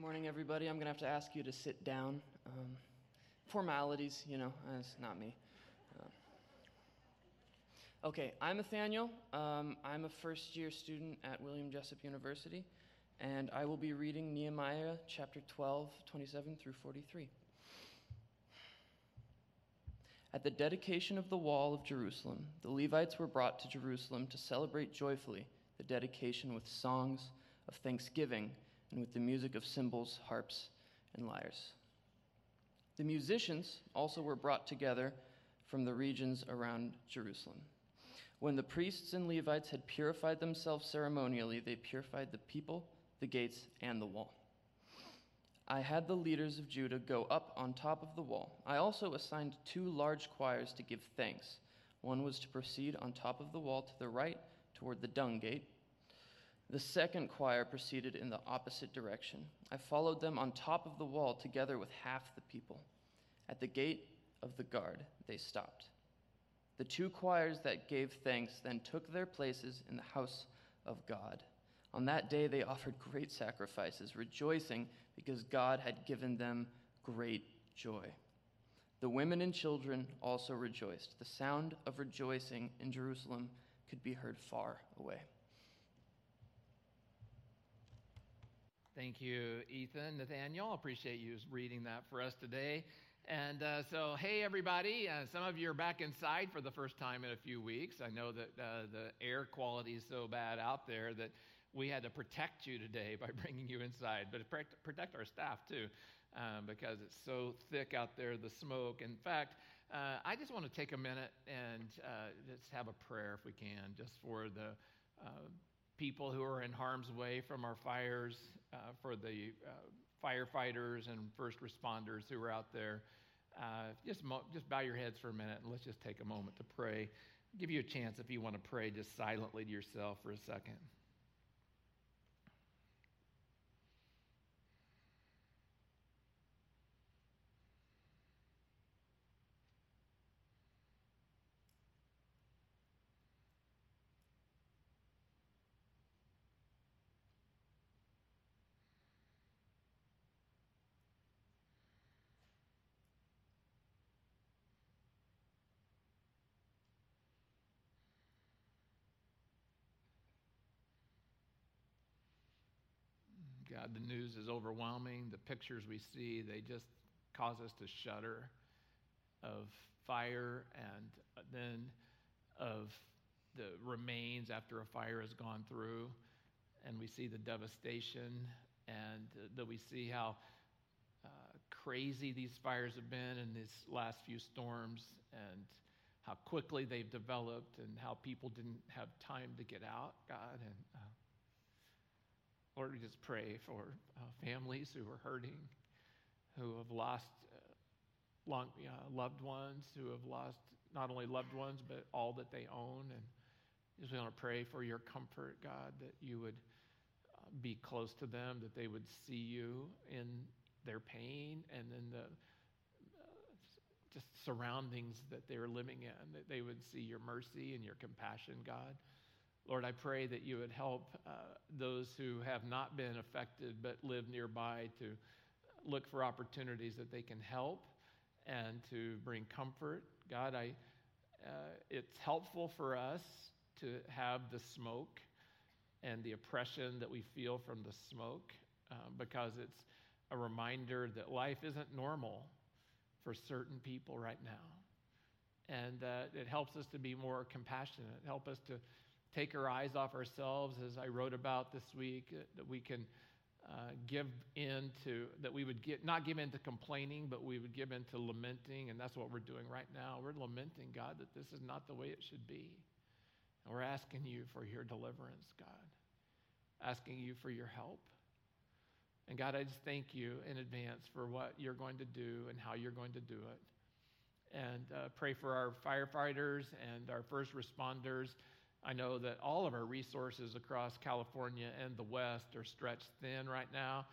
Good morning, everybody. I'm going to have to ask you to sit down. Um, formalities, you know, it's not me. Uh, okay, I'm Nathaniel. Um, I'm a first year student at William Jessup University, and I will be reading Nehemiah chapter 12, 27 through 43. At the dedication of the wall of Jerusalem, the Levites were brought to Jerusalem to celebrate joyfully the dedication with songs of thanksgiving and with the music of cymbals, harps, and lyres. The musicians also were brought together from the regions around Jerusalem. When the priests and Levites had purified themselves ceremonially, they purified the people, the gates, and the wall. I had the leaders of Judah go up on top of the wall. I also assigned two large choirs to give thanks. One was to proceed on top of the wall to the right toward the dung gate. The second choir proceeded in the opposite direction. I followed them on top of the wall together with half the people. At the gate of the guard, they stopped. The two choirs that gave thanks then took their places in the house of God. On that day, they offered great sacrifices, rejoicing because God had given them great joy. The women and children also rejoiced. The sound of rejoicing in Jerusalem could be heard far away. Thank you, Ethan. Nathaniel, appreciate you reading that for us today. And uh, so, hey, everybody. Uh, some of you are back inside for the first time in a few weeks. I know that uh, the air quality is so bad out there that we had to protect you today by bringing you inside, but protect our staff too, um, because it's so thick out there, the smoke. In fact, uh, I just want to take a minute and uh, just have a prayer, if we can, just for the uh, people who are in harm's way from our fires, uh, for the uh, firefighters and first responders who are out there. Uh, just, mo- just bow your heads for a minute and let's just take a moment to pray. I'll give you a chance if you want to pray just silently to yourself for a second. God, the news is overwhelming. The pictures we see, they just cause us to shudder of fire and then of the remains after a fire has gone through. And we see the devastation and that we see how uh, crazy these fires have been in these last few storms and how quickly they've developed and how people didn't have time to get out, God. And uh, Lord, we just pray for uh, families who are hurting, who have lost uh, long, uh, loved ones, who have lost not only loved ones, but all that they own. And just want to pray for your comfort, God, that you would uh, be close to them, that they would see you in their pain and in the uh, just surroundings that they're living in, that they would see your mercy and your compassion, God. Lord, I pray that you would help uh, those who have not been affected but live nearby to look for opportunities that they can help and to bring comfort. God, I, uh, it's helpful for us to have the smoke and the oppression that we feel from the smoke uh, because it's a reminder that life isn't normal for certain people right now. And uh, it helps us to be more compassionate, help us to take our eyes off ourselves, as I wrote about this week, uh, that we can uh, give in to, that we would get, not give in to complaining, but we would give in to lamenting. And that's what we're doing right now. We're lamenting, God, that this is not the way it should be. And we're asking you for your deliverance, God, asking you for your help. And God, I just thank you in advance for what you're going to do and how you're going to do it. And uh, pray for our firefighters and our first responders. I know that all of our resources across California and the West are stretched thin right now.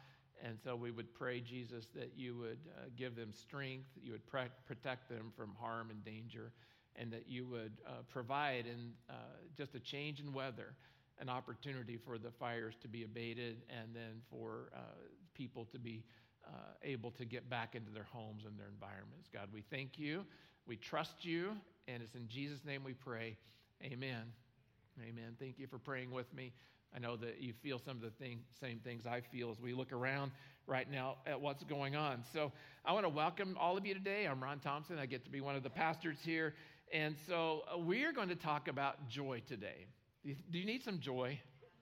And so we would pray, Jesus, that you would uh, give them strength, you would pre- protect them from harm and danger, and that you would uh, provide in uh, just a change in weather an opportunity for the fires to be abated and then for uh, people to be uh, able to get back into their homes and their environments. God, we thank you. We trust you. And it's in Jesus' name we pray. Amen. Amen. Thank you for praying with me. I know that you feel some of the thing, same things I feel as we look around right now at what's going on. So I want to welcome all of you today. I'm Ron Thompson. I get to be one of the pastors here. And so uh, we are going to talk about joy today. Do you, need some joy?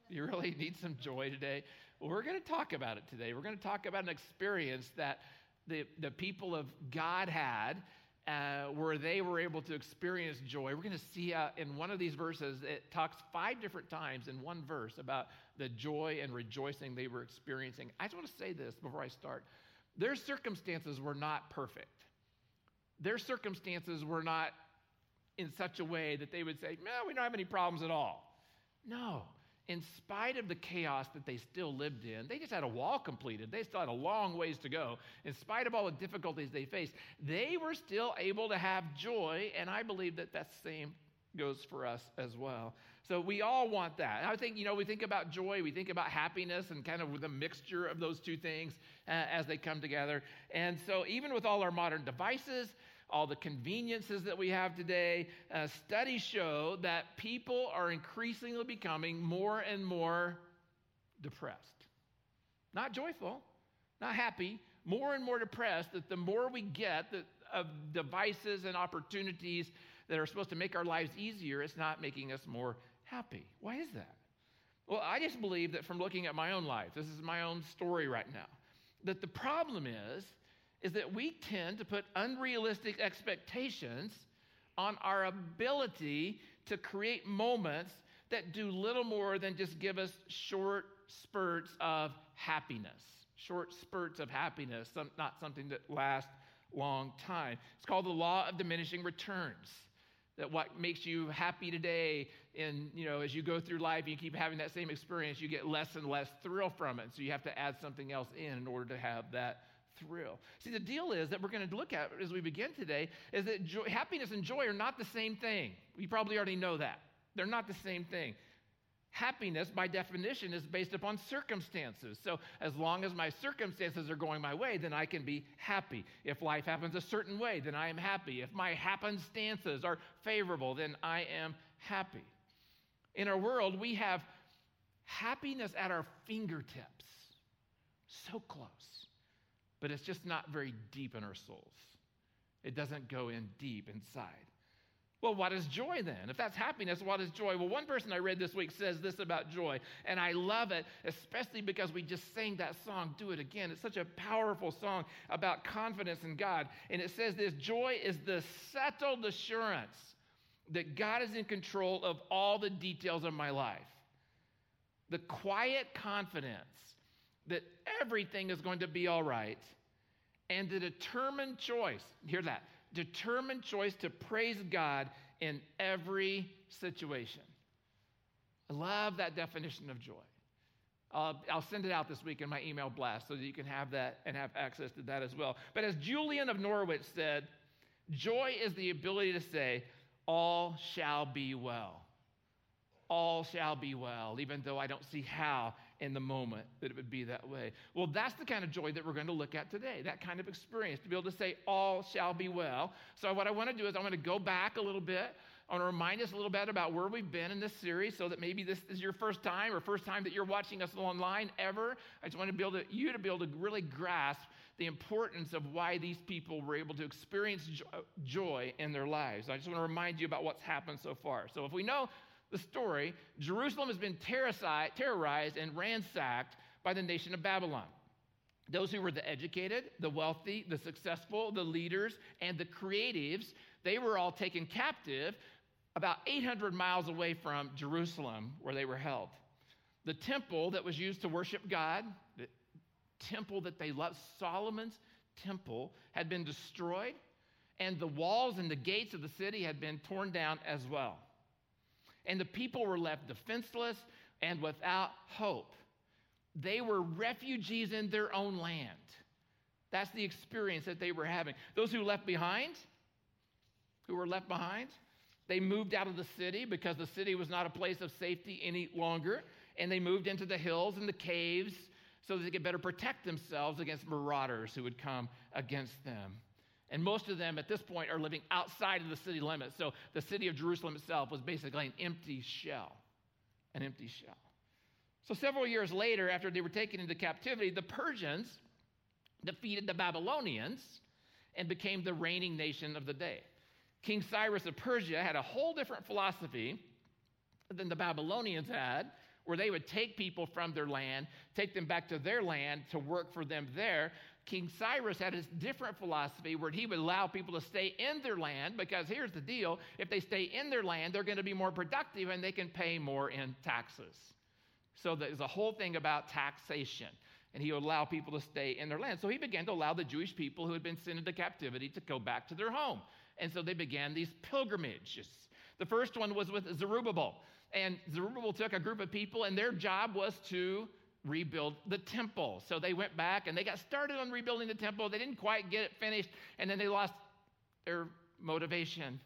You really need some joy today? We're going to talk about it today. We're going to talk about an experience that the, the people of God had uh, where they were able to experience joy. We're going to see uh, in one of these verses, it talks five different times in one verse about the joy and rejoicing they were experiencing. I just want to say this before I start. Their circumstances were not perfect. Their circumstances were not in such a way that they would say, no, we don't have any problems at all. No in spite of the chaos that they still lived in, they just had a wall completed. They still had a long ways to go. In spite of all the difficulties they faced, they were still able to have joy, and I believe that that same goes for us as well. So we all want that. I think, you know, we think about joy, we think about happiness, and kind of the mixture of those two things uh, as they come together. And so, even with all our modern devices, all the conveniences that we have today, uh, studies show that people are increasingly becoming more and more depressed. Not joyful, not happy, more and more depressed. That the more we get the, of devices and opportunities that are supposed to make our lives easier, it's not making us more happy. Why is that? Well, I just believe that from looking at my own life, this is my own story right now, that the problem is is that we tend to put unrealistic expectations on our ability to create moments that do little more than just give us short spurts of happiness. Short spurts of happiness, some, not something that lasts long time. It's called the law of diminishing returns. That what makes you happy today, and you know, as you go through life, you keep having that same experience, you get less and less thrill from it. So you have to add something else in in order to have that thrill. See, the deal is that we're going to look at as we begin today is that joy, happiness and joy are not the same thing. You probably already know that. They're not the same thing. Happiness, by definition, is based upon circumstances. So, as long as my circumstances are going my way, then I can be happy. If life happens a certain way, then I am happy. If my happenstances are favorable, then I am happy. In our world, we have happiness at our fingertips, so close but it's just not very deep in our souls. It doesn't go in deep inside. Well, what is joy then? If that's happiness, what is joy? Well, one person I read this week says this about joy, and I love it, especially because we just sang that song, Do It Again. It's such a powerful song about confidence in God. And it says this joy is the settled assurance that God is in control of all the details of my life. The quiet confidence that everything is going to be all right and the determined choice, hear that, determined choice to praise God in every situation. I love that definition of joy. I'll, I'll, send it out this week in my email blast so that you can have that and have access to that as well. But as Julian of Norwich said, joy is the ability to say, All shall be well. All shall be well, even though I don't see how in the moment that it would be that way. Well, that's the kind of joy that we're going to look at today, that kind of experience, to be able to say, All shall be well. So, what I want to do is I want to go back a little bit. I want to remind us a little bit about where we've been in this series so that maybe this is your first time or first time that you're watching us online ever. I just want to be able to, you to be able to really grasp the importance of why these people were able to experience joy in their lives. I just want to remind you about what's happened so far. So, if we know the story, Jerusalem has been terrorized and ransacked by the nation of Babylon. Those who were the educated, the wealthy, the successful, the leaders, and the creatives, they were all taken captive about 800 miles away from Jerusalem where they were held. The temple that was used to worship God, the temple that they loved, Solomon's temple, had been destroyed, and the walls and the gates of the city had been torn down as well and the people were left defenseless and without hope. They were refugees in their own land. That's the experience that they were having. Those who left behind, who were left behind, they moved out of the city because the city was not a place of safety any longer, and they moved into the hills and the caves so that they could better protect themselves against marauders who would come against them. And most of them at this point are living outside of the city limits. So the city of Jerusalem itself was basically an empty shell. An empty shell. So several years later, after they were taken into captivity, the Persians defeated the Babylonians and became the reigning nation of the day. King Cyrus of Persia had a whole different philosophy than the Babylonians had, where they would take people from their land, take them back to their land to work for them there. King Cyrus had a different philosophy where he would allow people to stay in their land because here's the deal if they stay in their land, they're going to be more productive and they can pay more in taxes. So there's a whole thing about taxation. And he would allow people to stay in their land. So he began to allow the Jewish people who had been sent into captivity to go back to their home. And so they began these pilgrimages. The first one was with Zerubbabel. And Zerubbabel took a group of people, and their job was to rebuild the temple. So they went back and they got started on rebuilding the temple. They didn't quite get it finished, and then they lost their motivation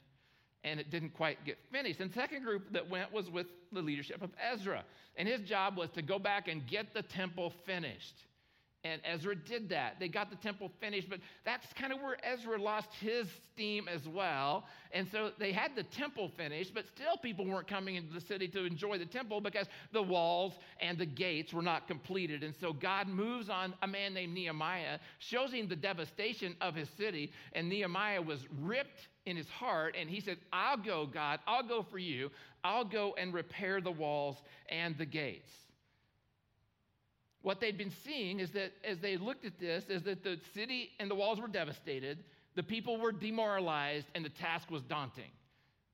and it didn't quite get finished. And the second group that went was with the leadership of Ezra. And his job was to go back and get the temple finished. And Ezra did that. They got the temple finished, but that's kind of where Ezra lost his steam as well. And so they had the temple finished, but still people weren't coming into the city to enjoy the temple because the walls and the gates were not completed. And so God moves on a man named Nehemiah, shows him the devastation of his city. And Nehemiah was ripped in his heart, and he said, I'll go, God, I'll go for you. I'll go and repair the walls and the gates what they'd been seeing is that as they looked at this, is that the city and the walls were devastated, the people were demoralized, and the task was daunting.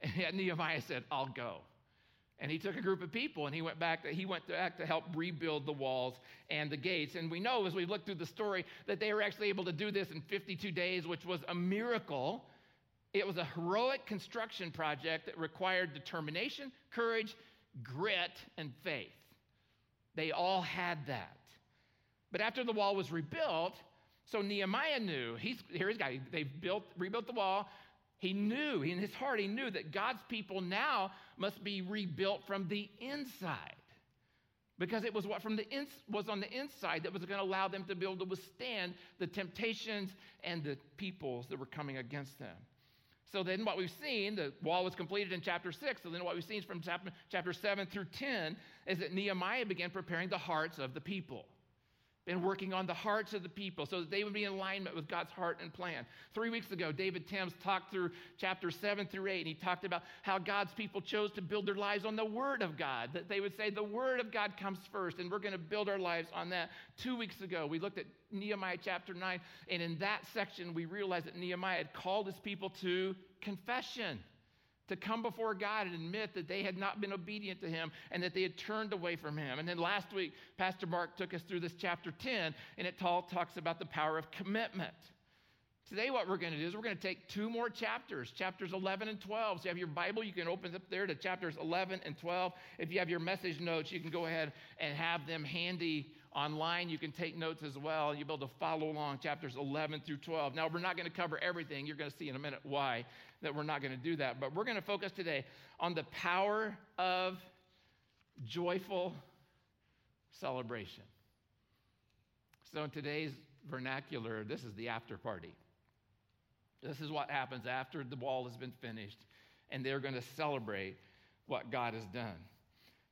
And Nehemiah said, I'll go. And he took a group of people and he went back to, he went back to help rebuild the walls and the gates. And we know as we look through the story that they were actually able to do this in 52 days, which was a miracle. It was a heroic construction project that required determination, courage, grit, and faith. They all had that. But after the wall was rebuilt, so Nehemiah knew, he's here he's guy, they built, rebuilt the wall. He knew, in his heart, he knew that God's people now must be rebuilt from the inside. Because it was what from the ins, was on the inside that was going to allow them to be able to withstand the temptations and the peoples that were coming against them. So then what we've seen, the wall was completed in chapter 6. So then what we've seen from chapter, chapter 7 through 10 is that Nehemiah began preparing the hearts of the people been working on the hearts of the people so that they would be in alignment with God's heart and plan. Three weeks ago, David Timms talked through chapters seven through eight, and he talked about how God's people chose to build their lives on the Word of God, that they would say the Word of God comes first, and we're going to build our lives on that. Two weeks ago, we looked at Nehemiah chapter nine, and in that section, we realized that Nehemiah had called his people to confession to come before God and admit that they had not been obedient to Him and that they had turned away from Him. And then last week, Pastor Mark took us through this chapter 10, and it all talks about the power of commitment. Today, what we're going to do is we're going to take two more chapters, chapters 11 and 12. So, you have your Bible, you can open up there to chapters 11 and 12. If you have your message notes, you can go ahead and have them handy online. You can take notes as well. You'll be able to follow along chapters 11 through 12. Now, we're not going to cover everything. You're going to see in a minute why that we're not going to do that. But we're going to focus today on the power of joyful celebration. So, in today's vernacular, this is the after party. This is what happens after the wall has been finished, and they're going to celebrate what God has done.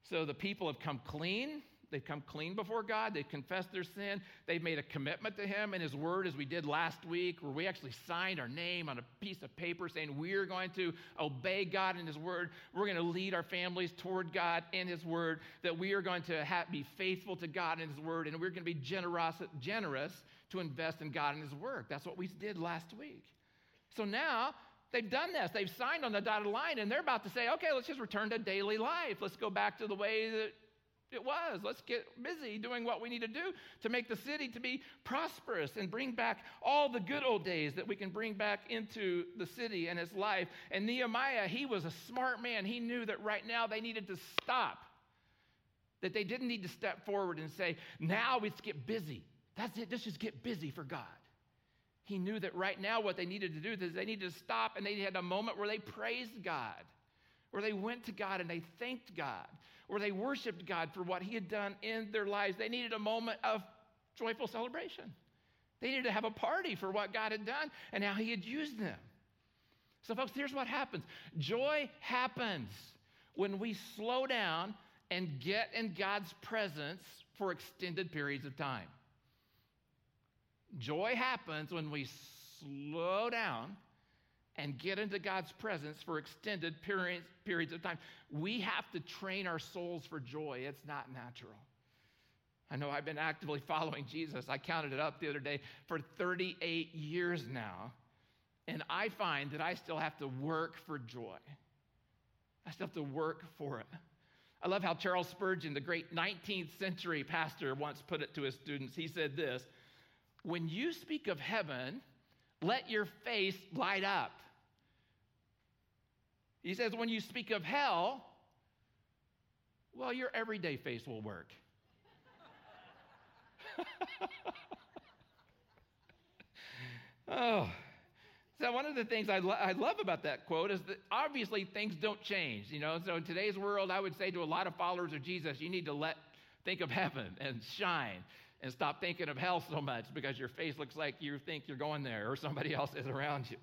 So, the people have come clean They've come clean before God. They've confessed their sin. They've made a commitment to Him and His Word, as we did last week, where we actually signed our name on a piece of paper saying we're going to obey God and His Word. We're going to lead our families toward God and His Word, that we are going to have, be faithful to God and His Word, and we're going to be generous, generous to invest in God and His Word. That's what we did last week. So now, They've done this. They've signed on the dotted line, and they're about to say, okay, let's just return to daily life. Let's go back to the way that it was. Let's get busy doing what we need to do to make the city to be prosperous and bring back all the good old days that we can bring back into the city and its life. And Nehemiah, he was a smart man. He knew that right now they needed to stop. That they didn't need to step forward and say, now let's get busy. That's it. Let's just get busy for God. He knew that right now what they needed to do is they needed to stop and they had a moment where they praised God, where they went to God and they thanked God where they worshiped God for what He had done in their lives. They needed a moment of joyful celebration. They needed to have a party for what God had done and how He had used them. So, folks, here's what happens joy happens when we slow down and get in God's presence for extended periods of time. Joy happens when we slow down and get into God's presence for extended periods, periods of time. We have to train our souls for joy. It's not natural. I know I've been actively following Jesus. I counted it up the other day for 38 years now. And I find that I still have to work for joy. I still have to work for it. I love how Charles Spurgeon, the great 19th century pastor, once put it to his students. He said this When you speak of heaven, let your face light up. He says, when you speak of hell, well, your everyday face will work. oh. So one of the things I, lo- I love about that quote is that obviously things don't change, you know. So in today's world, I would say to a lot of followers of Jesus, you need to let think of heaven and shine and stop thinking of hell so much because your face looks like you think you're going there or somebody else is around you.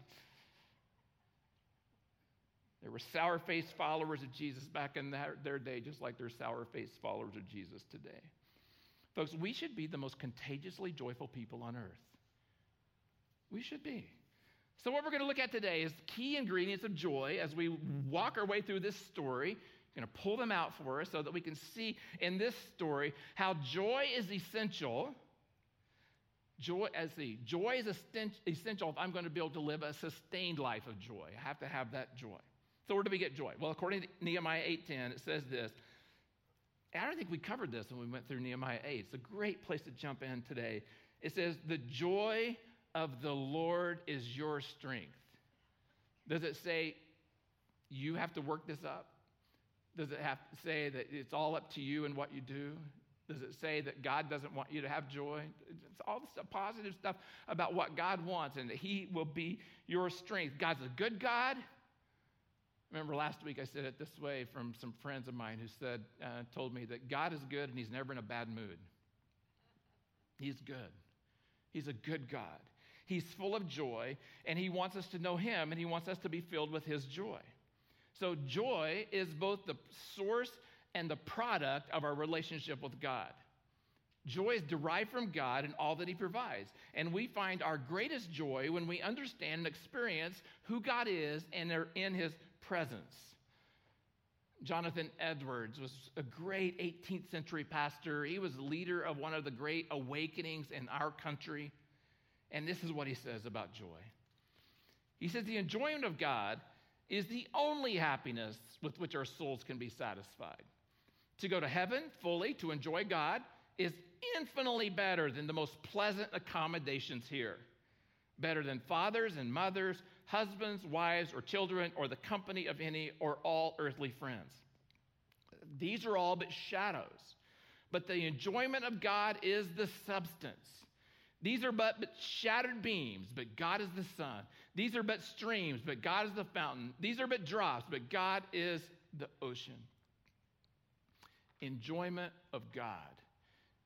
There were sour faced followers of Jesus back in that, their day, just like there's sour faced followers of Jesus today. Folks, we should be the most contagiously joyful people on earth. We should be. So, what we're going to look at today is key ingredients of joy as we walk our way through this story. Going to pull them out for us so that we can see in this story how joy is essential. Joy, as the joy is essential if I'm going to be able to live a sustained life of joy. I have to have that joy. So where do we get joy? Well, according to Nehemiah 8:10, it says this. I don't think we covered this when we went through Nehemiah 8. It's a great place to jump in today. It says, The joy of the Lord is your strength. Does it say you have to work this up? Does it have to say that it's all up to you and what you do? Does it say that God doesn't want you to have joy? It's all this positive stuff about what God wants and that He will be your strength. God's a good God. Remember last week I said it this way from some friends of mine who said, uh, told me that God is good and He's never in a bad mood. He's good. He's a good God. He's full of joy and He wants us to know Him and He wants us to be filled with His joy. So, joy is both the source and the product of our relationship with God. Joy is derived from God and all that He provides. And we find our greatest joy when we understand and experience who God is and are in His presence. Jonathan Edwards was a great 18th century pastor. He was the leader of one of the great awakenings in our country. And this is what he says about joy. He says, The enjoyment of God is the only happiness with which our souls can be satisfied. To go to heaven fully, to enjoy God, is infinitely better than the most pleasant accommodations here. Better than fathers and mothers, husbands, wives, or children, or the company of any or all earthly friends. These are all but shadows. But the enjoyment of God is the substance. These are but, but shattered beams, but God is the sun. These are but streams, but God is the fountain. These are but drops, but God is the ocean. Enjoyment of God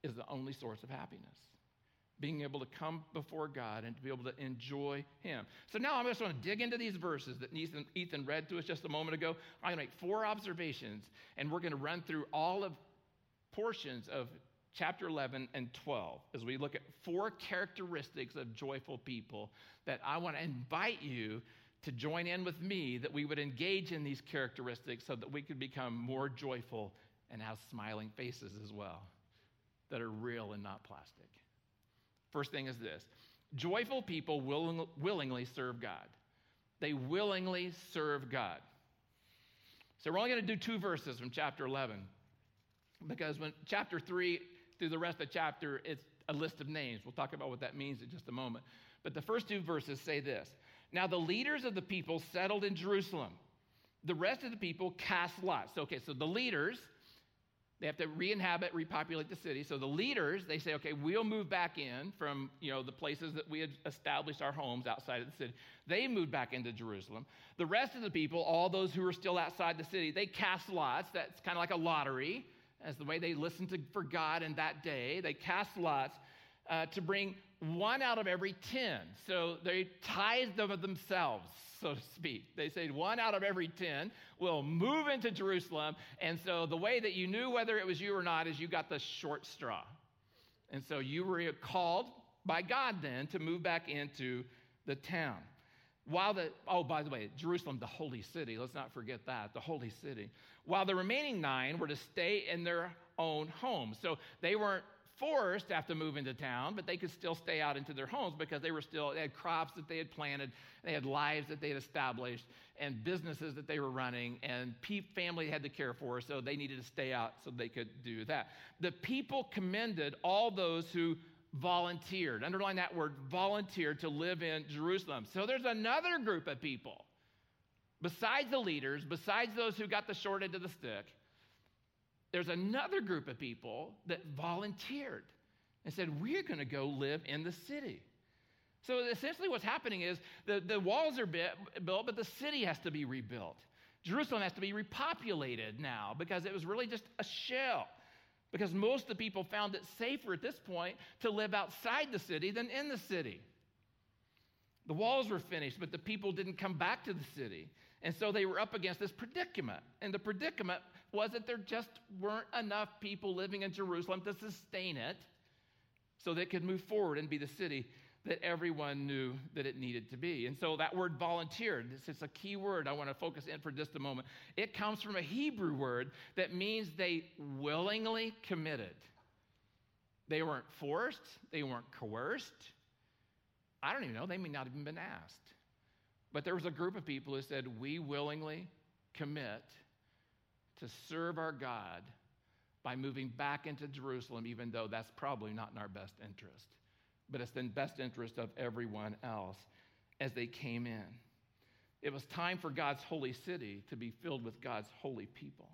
is the only source of happiness being able to come before God and to be able to enjoy Him. So now I'm just going to dig into these verses that Ethan, Ethan read to us just a moment ago. I'm going to make four observations, and we're going to run through all of portions of chapter 11 and 12 as we look at four characteristics of joyful people that I want to invite you to join in with me that we would engage in these characteristics so that we could become more joyful and have smiling faces as well that are real and not plastic. First thing is this joyful people will, willingly serve God. They willingly serve God. So we're only going to do two verses from chapter 11 because when chapter 3 through the rest of the chapter, it's a list of names. We'll talk about what that means in just a moment. But the first two verses say this Now the leaders of the people settled in Jerusalem. The rest of the people cast lots. Okay, so the leaders, they have to re-inhabit, repopulate the city. So the leaders, they say, okay, we'll move back in from you know the places that we had established our homes outside of the city. They moved back into Jerusalem. The rest of the people, all those who were still outside the city, they cast lots. That's kind of like a lottery, as the way they listened to for God in that day. They cast lots uh, to bring one out of every 10. So they tithed of themselves, so to speak. They said one out of every 10 will move into Jerusalem. And so the way that you knew whether it was you or not is you got the short straw. And so you were called by God then to move back into the town. While the, oh, by the way, Jerusalem, the holy city, let's not forget that, the holy city. While the remaining nine were to stay in their own homes. So they weren't forced to have to move into town, but they could still stay out into their homes because they were still, they had crops that they had planted, they had lives that they had established, and businesses that they were running, and family had to care for, so they needed to stay out so they could do that. The people commended all those who volunteered. Underline that word volunteered to live in Jerusalem. So there's another group of people, besides the leaders, besides those who got the short end of the stick, there's another group of people that volunteered and said, We're going to go live in the city. So essentially, what's happening is the, the walls are built, but the city has to be rebuilt. Jerusalem has to be repopulated now because it was really just a shell. Because most of the people found it safer at this point to live outside the city than in the city. The walls were finished, but the people didn't come back to the city. And so they were up against this predicament. And the predicament was that there just weren't enough people living in Jerusalem to sustain it so that it could move forward and be the city that everyone knew that it needed to be. And so that word volunteered, it's a key word I want to focus in for just a moment. It comes from a Hebrew word that means they willingly committed. They weren't forced, they weren't coerced. I don't even know, they may not have even been asked. But there was a group of people who said, We willingly commit to serve our God by moving back into Jerusalem, even though that's probably not in our best interest. But it's in best interest of everyone else as they came in. It was time for God's holy city to be filled with God's holy people.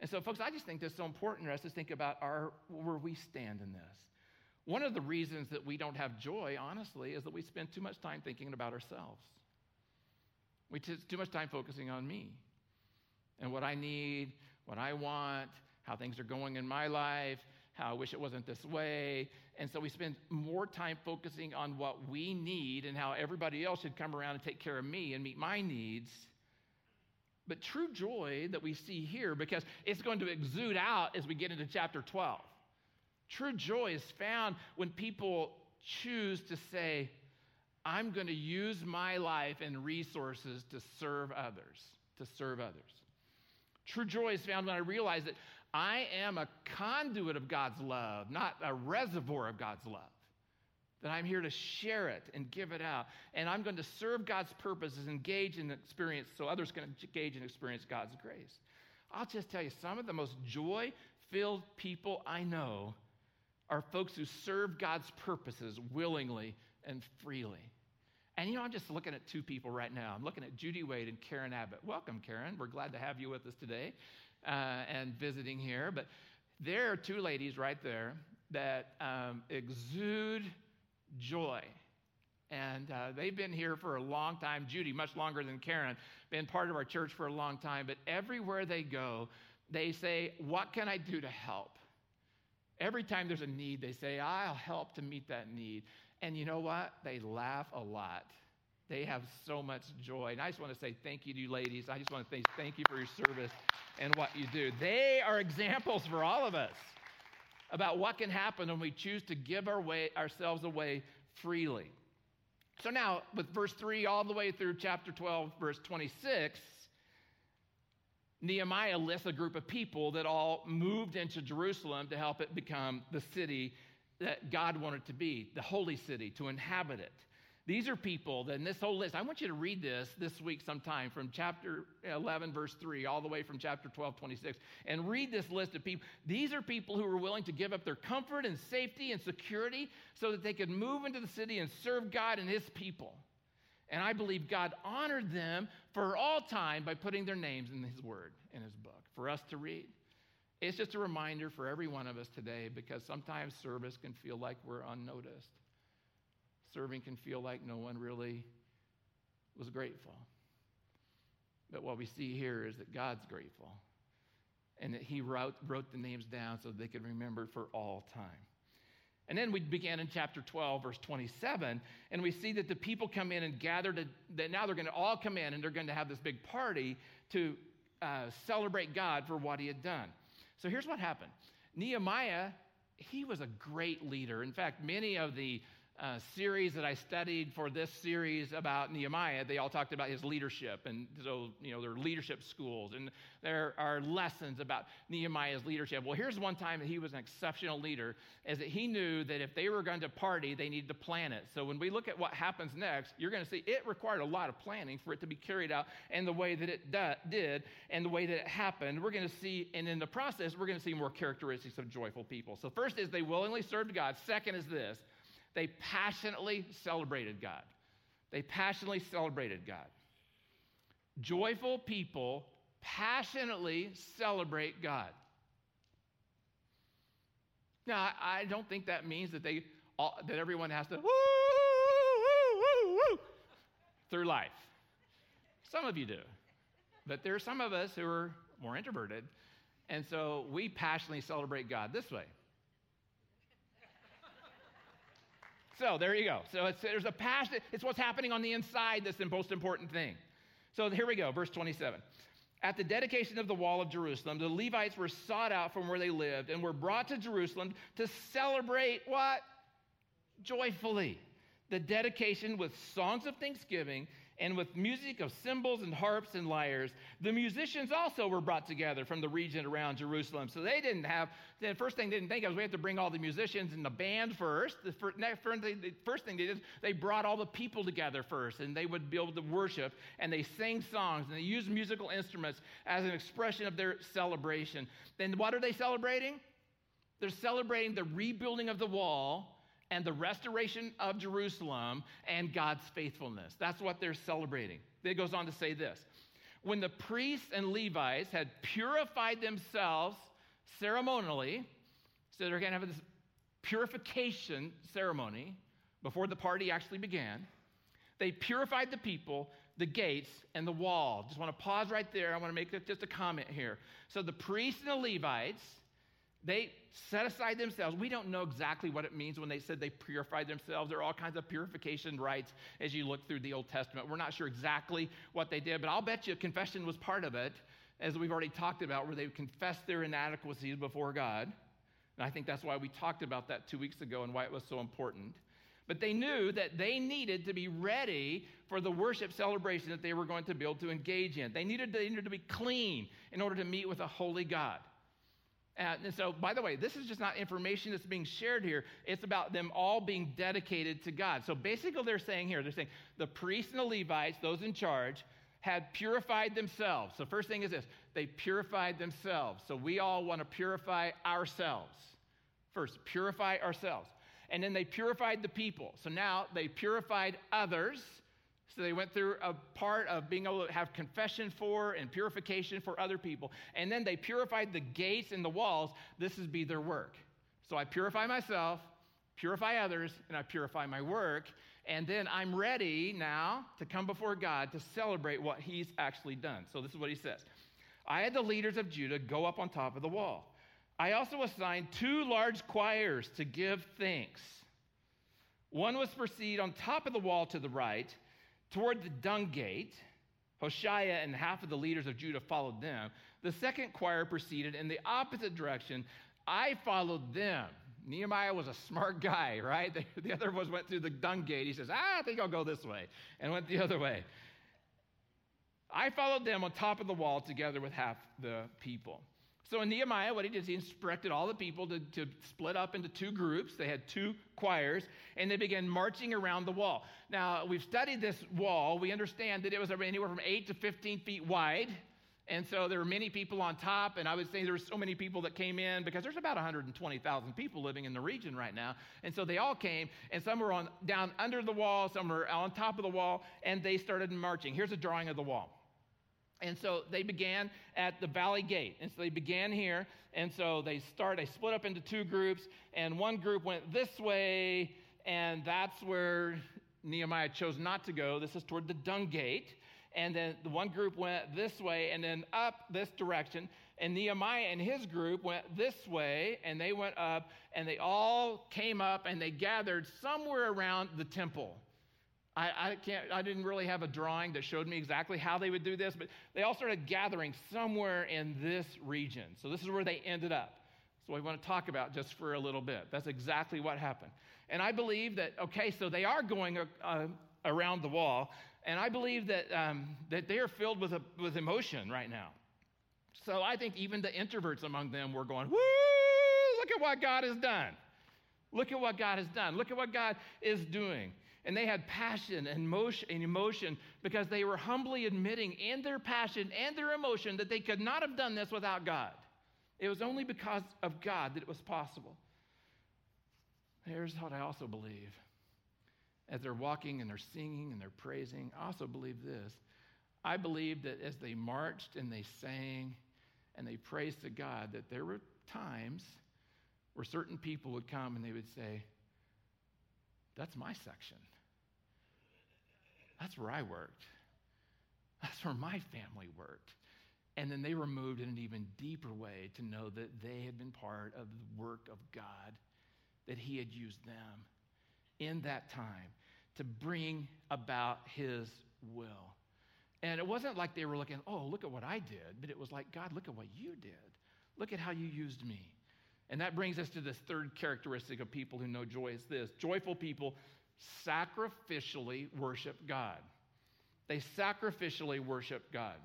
And so, folks, I just think this is so important for us to think about our, where we stand in this. One of the reasons that we don't have joy, honestly, is that we spend too much time thinking about ourselves. We take too much time focusing on me and what I need, what I want, how things are going in my life, how I wish it wasn't this way. And so we spend more time focusing on what we need and how everybody else should come around and take care of me and meet my needs. But true joy that we see here, because it's going to exude out as we get into chapter 12. True joy is found when people choose to say, I'm going to use my life and resources to serve others, to serve others. True joy is found when I realize that I am a conduit of God's love, not a reservoir of God's love. That I'm here to share it and give it out. And I'm going to serve God's purposes, engage in experience so others can engage and experience God's grace. I'll just tell you, some of the most joy filled people I know are folks who serve God's purposes willingly and freely. And you know, I'm just looking at two people right now. I'm looking at Judy Wade and Karen Abbott. Welcome, Karen. We're glad to have you with us today uh, and visiting here. But there are two ladies right there that um, exude joy. And uh, they've been here for a long time. Judy, much longer than Karen, been part of our church for a long time. But everywhere they go, they say, What can I do to help? Every time there's a need, they say, I'll help to meet that need. And you know what? They laugh a lot. They have so much joy. And I just want to say thank you to you ladies. I just want to say thank you for your service and what you do. They are examples for all of us about what can happen when we choose to give our way, ourselves away freely. So now, with verse 3 all the way through chapter 12, verse 26, Nehemiah lists a group of people that all moved into Jerusalem to help it become the city that God wanted to be, the holy city, to inhabit it. These are people in this whole list, I want you to read this this week sometime from chapter 11, verse 3, all the way from chapter 12, 26, and read this list of people. These are people who were willing to give up their comfort and safety and security so that they could move into the city and serve God and his people. And I believe God honored them for all time by putting their names in his word, in his book, for us to read. It's just a reminder for every one of us today because sometimes service can feel like we're unnoticed. Serving can feel like no one really was grateful. But what we see here is that God's grateful and that He wrote, wrote the names down so they could remember for all time. And then we began in chapter 12, verse 27, and we see that the people come in and gather to, that now they're going to all come in and they're going to have this big party to uh, celebrate God for what he had done. So here's what happened Nehemiah, he was a great leader. In fact, many of the uh, series that I studied for this series about Nehemiah, they all talked about his leadership. And so, you know, there are leadership schools and there are lessons about Nehemiah's leadership. Well, here's one time that he was an exceptional leader, is that he knew that if they were going to party, they needed to plan it. So when we look at what happens next, you're going to see it required a lot of planning for it to be carried out and the way that it do- did and the way that it happened. We're going to see, and in the process, we're going to see more characteristics of joyful people. So first is they willingly served God. Second is this they passionately celebrated God. They passionately celebrated God. Joyful people passionately celebrate God. Now, I don't think that means that they all, that everyone has to woo, woo, woo, woo, through life. Some of you do, but there are some of us who are more introverted, and so we passionately celebrate God this way. So there you go. So there's a passion. It's what's happening on the inside that's the most important thing. So here we go, verse 27. At the dedication of the wall of Jerusalem, the Levites were sought out from where they lived and were brought to Jerusalem to celebrate what? Joyfully. The dedication with songs of thanksgiving and with music of cymbals and harps and lyres. The musicians also were brought together from the region around Jerusalem. So they didn't have, the first thing they didn't think of was we have to bring all the musicians and the band first. The first thing they did, they brought all the people together first, and they would be able to worship, and they sang songs, and they used musical instruments as an expression of their celebration. Then what are they celebrating? They're celebrating the rebuilding of the wall and the restoration of Jerusalem and God's faithfulness. That's what they're celebrating. It goes on to say this When the priests and Levites had purified themselves ceremonially, so they're going to have this purification ceremony before the party actually began, they purified the people, the gates, and the wall. Just want to pause right there. I want to make just a comment here. So the priests and the Levites they set aside themselves. We don't know exactly what it means when they said they purified themselves. There are all kinds of purification rites as you look through the Old Testament. We're not sure exactly what they did, but I'll bet you confession was part of it, as we've already talked about, where they confessed their inadequacies before God. And I think that's why we talked about that two weeks ago and why it was so important. But they knew that they needed to be ready for the worship celebration that they were going to be able to engage in. They needed, they needed to be clean in order to meet with a holy God. And so, by the way, this is just not information that's being shared here. It's about them all being dedicated to God. So basically, they're saying here, they're saying the priests and the Levites, those in charge, had purified themselves. So, first thing is this they purified themselves. So, we all want to purify ourselves. First, purify ourselves. And then they purified the people. So now they purified others so they went through a part of being able to have confession for and purification for other people. And then they purified the gates and the walls. This is be their work. So I purify myself, purify others, and I purify my work. And then I'm ready now to come before God to celebrate what He's actually done. So this is what He says I had the leaders of Judah go up on top of the wall. I also assigned two large choirs to give thanks. One was proceed on top of the wall to the right Toward the dung gate, Hoshaiah and half of the leaders of Judah followed them. The second choir proceeded in the opposite direction. I followed them. Nehemiah was a smart guy, right? The, the other ones went through the dung gate. He says, ah, I think I'll go this way, and went the other way. I followed them on top of the wall together with half the people. So in Nehemiah, what he did is he instructed all the people to, to split up into two groups. They had two choirs, and they began marching around the wall. Now, we've studied this wall. We understand that it was anywhere from 8 to 15 feet wide. And so there were many people on top, and I would say there were so many people that came in because there's about 120,000 people living in the region right now. And so they all came, and some were on down under the wall, some were on top of the wall, and they started marching. Here's a drawing of the wall. And so they began at the valley gate. And so they began here. And so they start, they split up into two groups. And one group went this way. And that's where Nehemiah chose not to go. This is toward the dung gate. And then the one group went this way and then up this direction. And Nehemiah and his group went this way and they went up and they all came up and they gathered somewhere around the temple. I, I, can't, I didn't really have a drawing that showed me exactly how they would do this, but they all started gathering somewhere in this region. So this is where they ended up. So we want to talk about just for a little bit. That's exactly what happened. And I believe that, okay, so they are going uh, around the wall, and I believe that, um, that they are filled with, a, with emotion right now. So I think even the introverts among them were going, woo, look at what God has done. Look at what God has done. Look at what God is doing. And they had passion and emotion because they were humbly admitting in their passion and their emotion that they could not have done this without God. It was only because of God that it was possible. Here's what I also believe. As they're walking and they're singing and they're praising, I also believe this. I believe that as they marched and they sang and they praised to God, that there were times where certain people would come and they would say, That's my section. That's where I worked. That's where my family worked. And then they were moved in an even deeper way to know that they had been part of the work of God, that He had used them in that time to bring about His will. And it wasn't like they were looking, oh, look at what I did, but it was like, God, look at what you did. Look at how you used me. And that brings us to this third characteristic of people who know joy is this joyful people sacrificially worship God. They sacrificially worship God.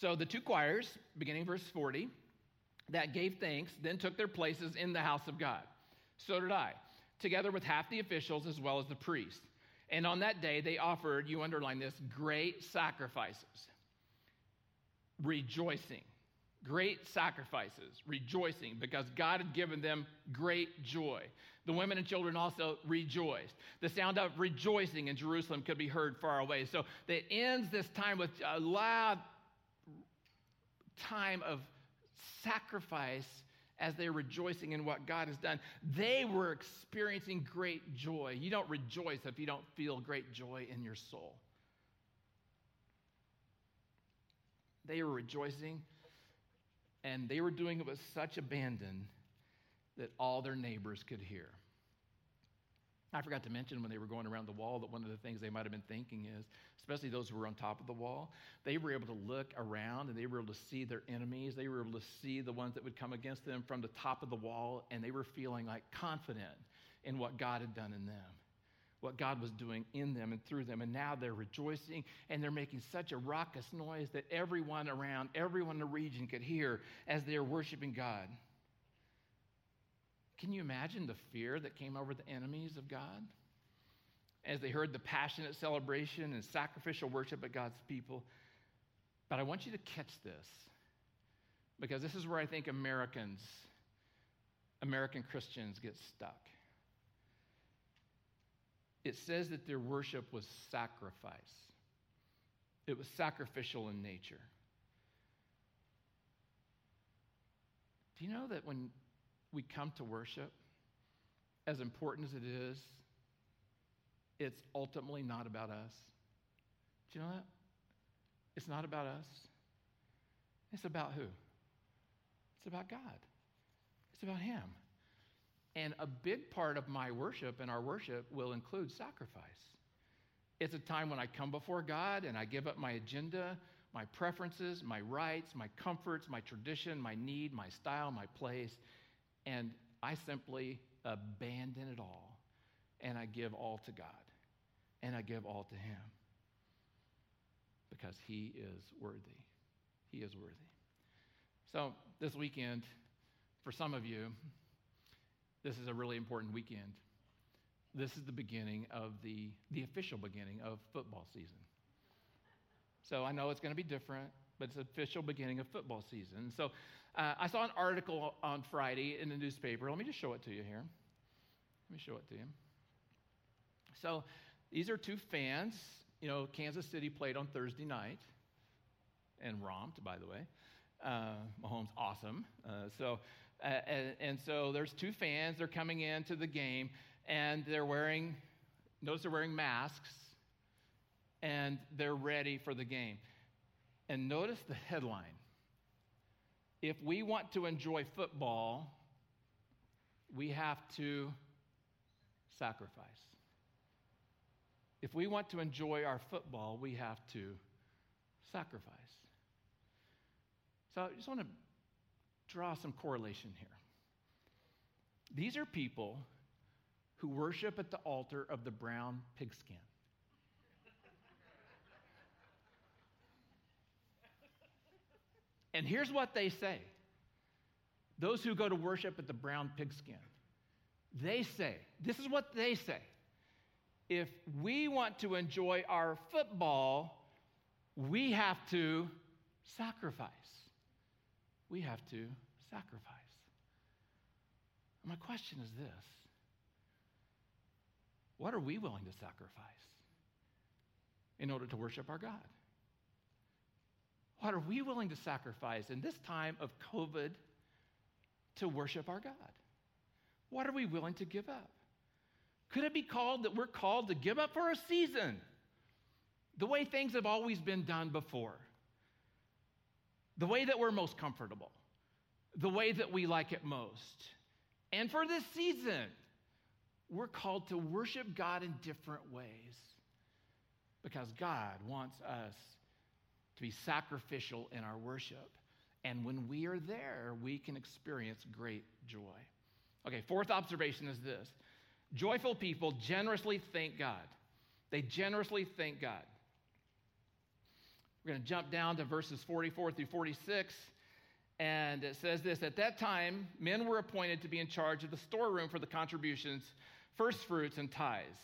So the two choirs, beginning verse 40, that gave thanks, then took their places in the house of God. So did I, together with half the officials as well as the priests. And on that day, they offered, you underline this, great sacrifices, rejoicing. Great sacrifices, rejoicing, because God had given them great joy. The women and children also rejoiced. The sound of rejoicing in Jerusalem could be heard far away. So it ends this time with a loud time of sacrifice as they're rejoicing in what God has done. They were experiencing great joy. You don't rejoice if you don't feel great joy in your soul. They were rejoicing, and they were doing it with such abandon that all their neighbors could hear. I forgot to mention when they were going around the wall that one of the things they might have been thinking is, especially those who were on top of the wall, they were able to look around and they were able to see their enemies. They were able to see the ones that would come against them from the top of the wall, and they were feeling like confident in what God had done in them, what God was doing in them and through them. And now they're rejoicing and they're making such a raucous noise that everyone around, everyone in the region could hear as they're worshiping God. Can you imagine the fear that came over the enemies of God as they heard the passionate celebration and sacrificial worship of God's people? But I want you to catch this because this is where I think Americans, American Christians, get stuck. It says that their worship was sacrifice, it was sacrificial in nature. Do you know that when we come to worship, as important as it is, it's ultimately not about us. Do you know that? It's not about us. It's about who? It's about God. It's about Him. And a big part of my worship and our worship will include sacrifice. It's a time when I come before God and I give up my agenda, my preferences, my rights, my comforts, my tradition, my need, my style, my place, and I simply abandon it all and I give all to God and I give all to Him because He is worthy. He is worthy. So, this weekend, for some of you, this is a really important weekend. This is the beginning of the, the official beginning of football season. So, I know it's going to be different, but it's the official beginning of football season. So, uh, I saw an article on Friday in the newspaper. Let me just show it to you here. Let me show it to you. So these are two fans. You know, Kansas City played on Thursday night and romped, by the way. Uh, Mahomes, awesome. Uh, so, uh, and, and, so there's two fans. They're coming into the game, and they're wearing, notice they're wearing masks, and they're ready for the game. And notice the headline. If we want to enjoy football, we have to sacrifice. If we want to enjoy our football, we have to sacrifice. So I just want to draw some correlation here. These are people who worship at the altar of the brown pigskin. and here's what they say those who go to worship at the brown pigskin, they say, this is what they say. If we want to enjoy our football, we have to sacrifice. We have to sacrifice. My question is this What are we willing to sacrifice in order to worship our God? What are we willing to sacrifice in this time of COVID to worship our God? What are we willing to give up? Could it be called that we're called to give up for a season the way things have always been done before? The way that we're most comfortable, the way that we like it most. And for this season, we're called to worship God in different ways because God wants us to be sacrificial in our worship. And when we are there, we can experience great joy. Okay, fourth observation is this joyful people generously thank God. They generously thank God. We're going to jump down to verses 44 through 46. And it says this At that time, men were appointed to be in charge of the storeroom for the contributions, first fruits, and tithes.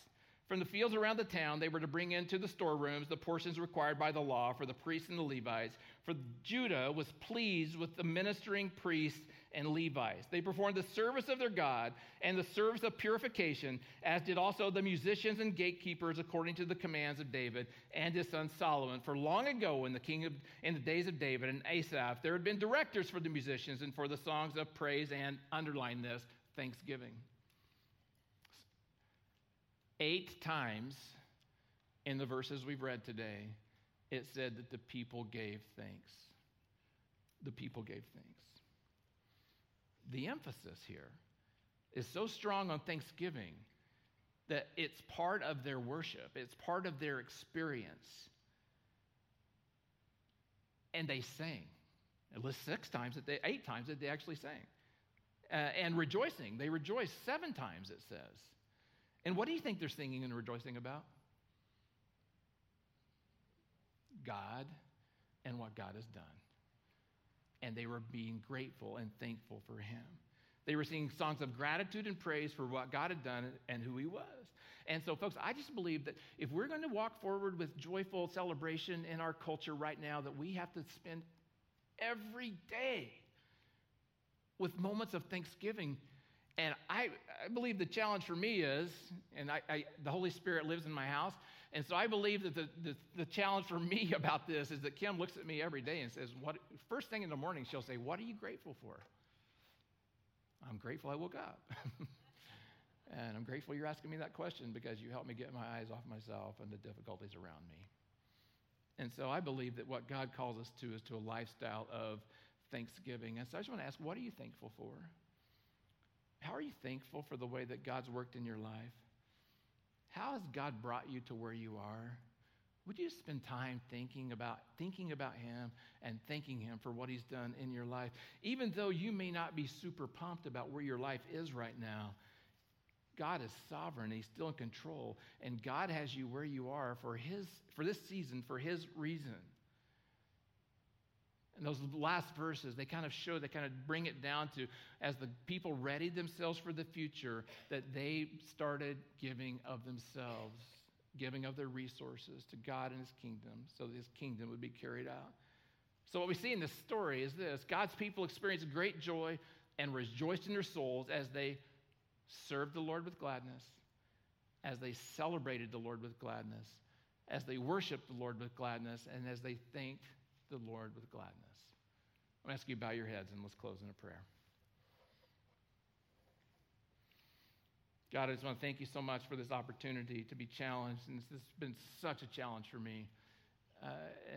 From the fields around the town, they were to bring into the storerooms the portions required by the law for the priests and the Levites. For Judah was pleased with the ministering priests and Levites. They performed the service of their God and the service of purification, as did also the musicians and gatekeepers according to the commands of David and his son Solomon. For long ago, in the king of, in the days of David and Asaph, there had been directors for the musicians and for the songs of praise and underline this thanksgiving. Eight times in the verses we've read today, it said that the people gave thanks. The people gave thanks the emphasis here is so strong on Thanksgiving that it's part of their worship, it's part of their experience. And they sang. At least six times that they, eight times that they actually sang. Uh, and rejoicing. They rejoiced seven times, it says. And what do you think they're singing and rejoicing about? God and what God has done and they were being grateful and thankful for him. They were singing songs of gratitude and praise for what God had done and who he was. And so, folks, I just believe that if we're going to walk forward with joyful celebration in our culture right now, that we have to spend every day with moments of thanksgiving. And I, I believe the challenge for me is, and I, I, the Holy Spirit lives in my house, and so I believe that the, the, the, challenge for me about this is that Kim looks at me every day and says, what, first thing in the morning, she'll say, What are you grateful for? I'm grateful I woke up. and I'm grateful you're asking me that question because you helped me get my eyes off myself and the difficulties around me. And so I believe that what God calls us to is to a lifestyle of thanksgiving. And so I just want to ask, what are you thankful for? How are you thankful for the way that God's worked in your life? How has God brought you to where you are? Would you spend time thinking about thinking about him and thanking him for what he's done in your life? Even though you may not be super pumped about where your life is right now, God is sovereign, he's still in control, and God has you where you are for his for this season for his reason. And those last verses, they kind of show, they kind of bring it down to as the people readied themselves for the future, that they started giving of themselves, giving of their resources to God and his kingdom so that his kingdom would be carried out. So, what we see in this story is this God's people experienced great joy and rejoiced in their souls as they served the Lord with gladness, as they celebrated the Lord with gladness, as they worshiped the Lord with gladness, and as they thanked the Lord with gladness. I'm going to ask you to bow your heads and let's close in a prayer. God, I just want to thank you so much for this opportunity to be challenged. And this has been such a challenge for me. Uh,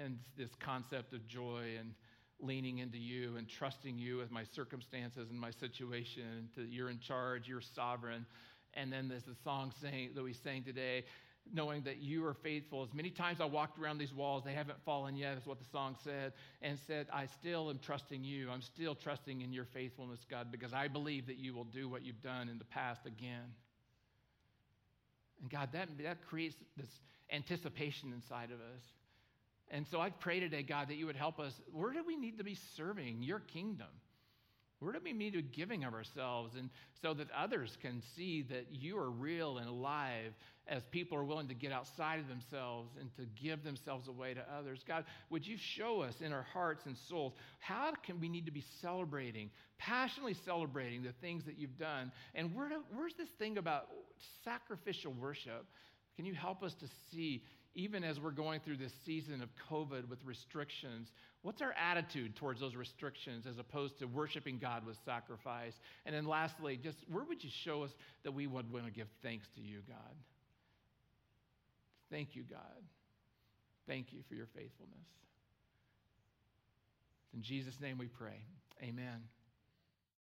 and this concept of joy and leaning into you and trusting you with my circumstances and my situation, that you're in charge, you're sovereign. And then there's the song saying, that we sang today, knowing that you are faithful. As many times I walked around these walls, they haven't fallen yet, is what the song said, and said, I still am trusting you. I'm still trusting in your faithfulness, God, because I believe that you will do what you've done in the past again. And God, that, that creates this anticipation inside of us. And so I pray today, God, that you would help us. Where do we need to be serving your kingdom? Where do we need to giving of ourselves? And so that others can see that you are real and alive as people are willing to get outside of themselves and to give themselves away to others. God, would you show us in our hearts and souls how can we need to be celebrating, passionately celebrating the things that you've done? And where do, where's this thing about sacrificial worship? Can you help us to see, even as we're going through this season of COVID with restrictions, what's our attitude towards those restrictions as opposed to worshiping God with sacrifice? And then lastly, just where would you show us that we would want to give thanks to you, God? Thank you, God. Thank you for your faithfulness. In Jesus' name we pray. Amen.